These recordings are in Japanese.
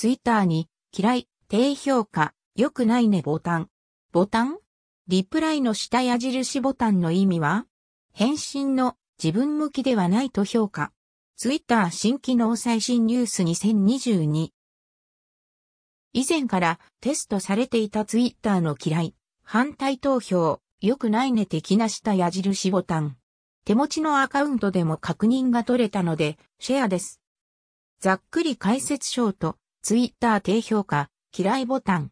ツイッターに、嫌い、低評価、良くないねボタン。ボタン？リプライの下矢印ボタンの意味は？返信の自分向きではないと評価。ツイッター新機能最新ニュース2022。以前からテストされていたツイッターの嫌い、反対投票、良くないね的な下矢印ボタン。手持ちのアカウントでも確認が取れたので、シェアです。ざっくり解説ショート、ツイッター低評価、嫌いボタン。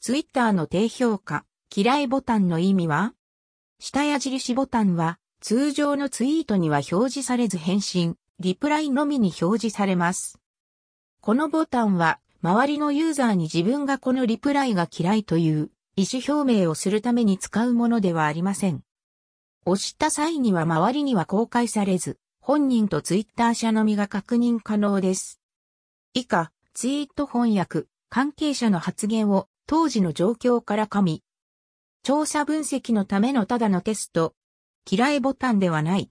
ツイッターの低評価、嫌いボタンの意味は？下矢印ボタンは通常のツイートには表示されず返信、リプライのみに表示されます。このボタンは周りのユーザーに自分がこのリプライが嫌いという意思表明をするために使うものではありません。押した際には周りには公開されず、本人とツイッター社のみが確認可能です。以下、ツイート翻訳、関係者の発言を当時の状況から加味。調査分析のためのただのテスト。嫌いボタンではない。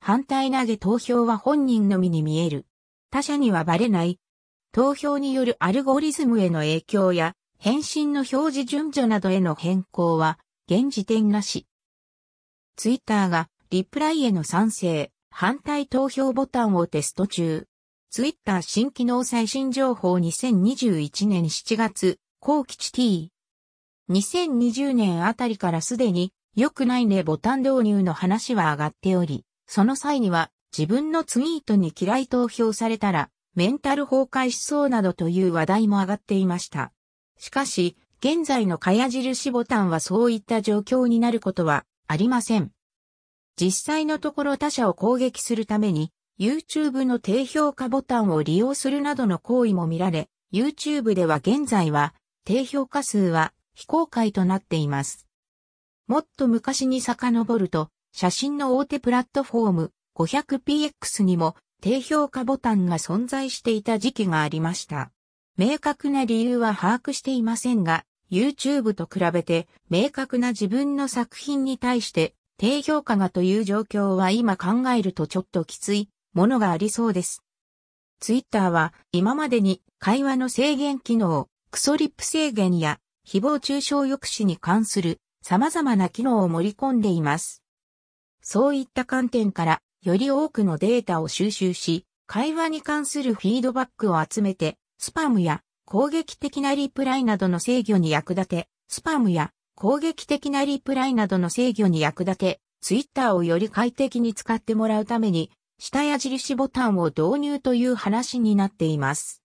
反対投げ投票は本人のみに見える。他者にはバレない。投票によるアルゴリズムへの影響や返信の表示順序などへの変更は現時点なし。ツイッターがリプライへの賛成、反対投票ボタンをテスト中。ツイッター新機能最新情報2021年7月、後期 T。2020年あたりからすでに良くないねボタン導入の話は上がっており、その際には自分のツイートに嫌い投票されたらメンタル崩壊しそうなどという話題も上がっていました。しかし、現在のかや印ボタンはそういった状況になることはありません。実際のところ他者を攻撃するために YouTube の低評価ボタンを利用するなどの行為も見られ、YouTube では現在は低評価数は非公開となっています。もっと昔に遡ると、写真の大手プラットフォーム 500px にも低評価ボタンが存在していた時期がありました。明確な理由は把握していませんが、YouTube と比べて明確な自分の作品に対して低評価がという状況は今考えるとちょっときついものがありそうです。Twitter は今までに会話の制限機能、クソリップ制限や誹謗中傷抑止に関する様々な機能を盛り込んでいます。そういった観点からより多くのデータを収集し、会話に関するフィードバックを集めて、スパムや攻撃的なリプライなどの制御に役立て、スパムや攻撃的なリプライなどの制御に役立て、ツイッターをより快適に使ってもらうために、下矢印ボタンを導入という話になっています。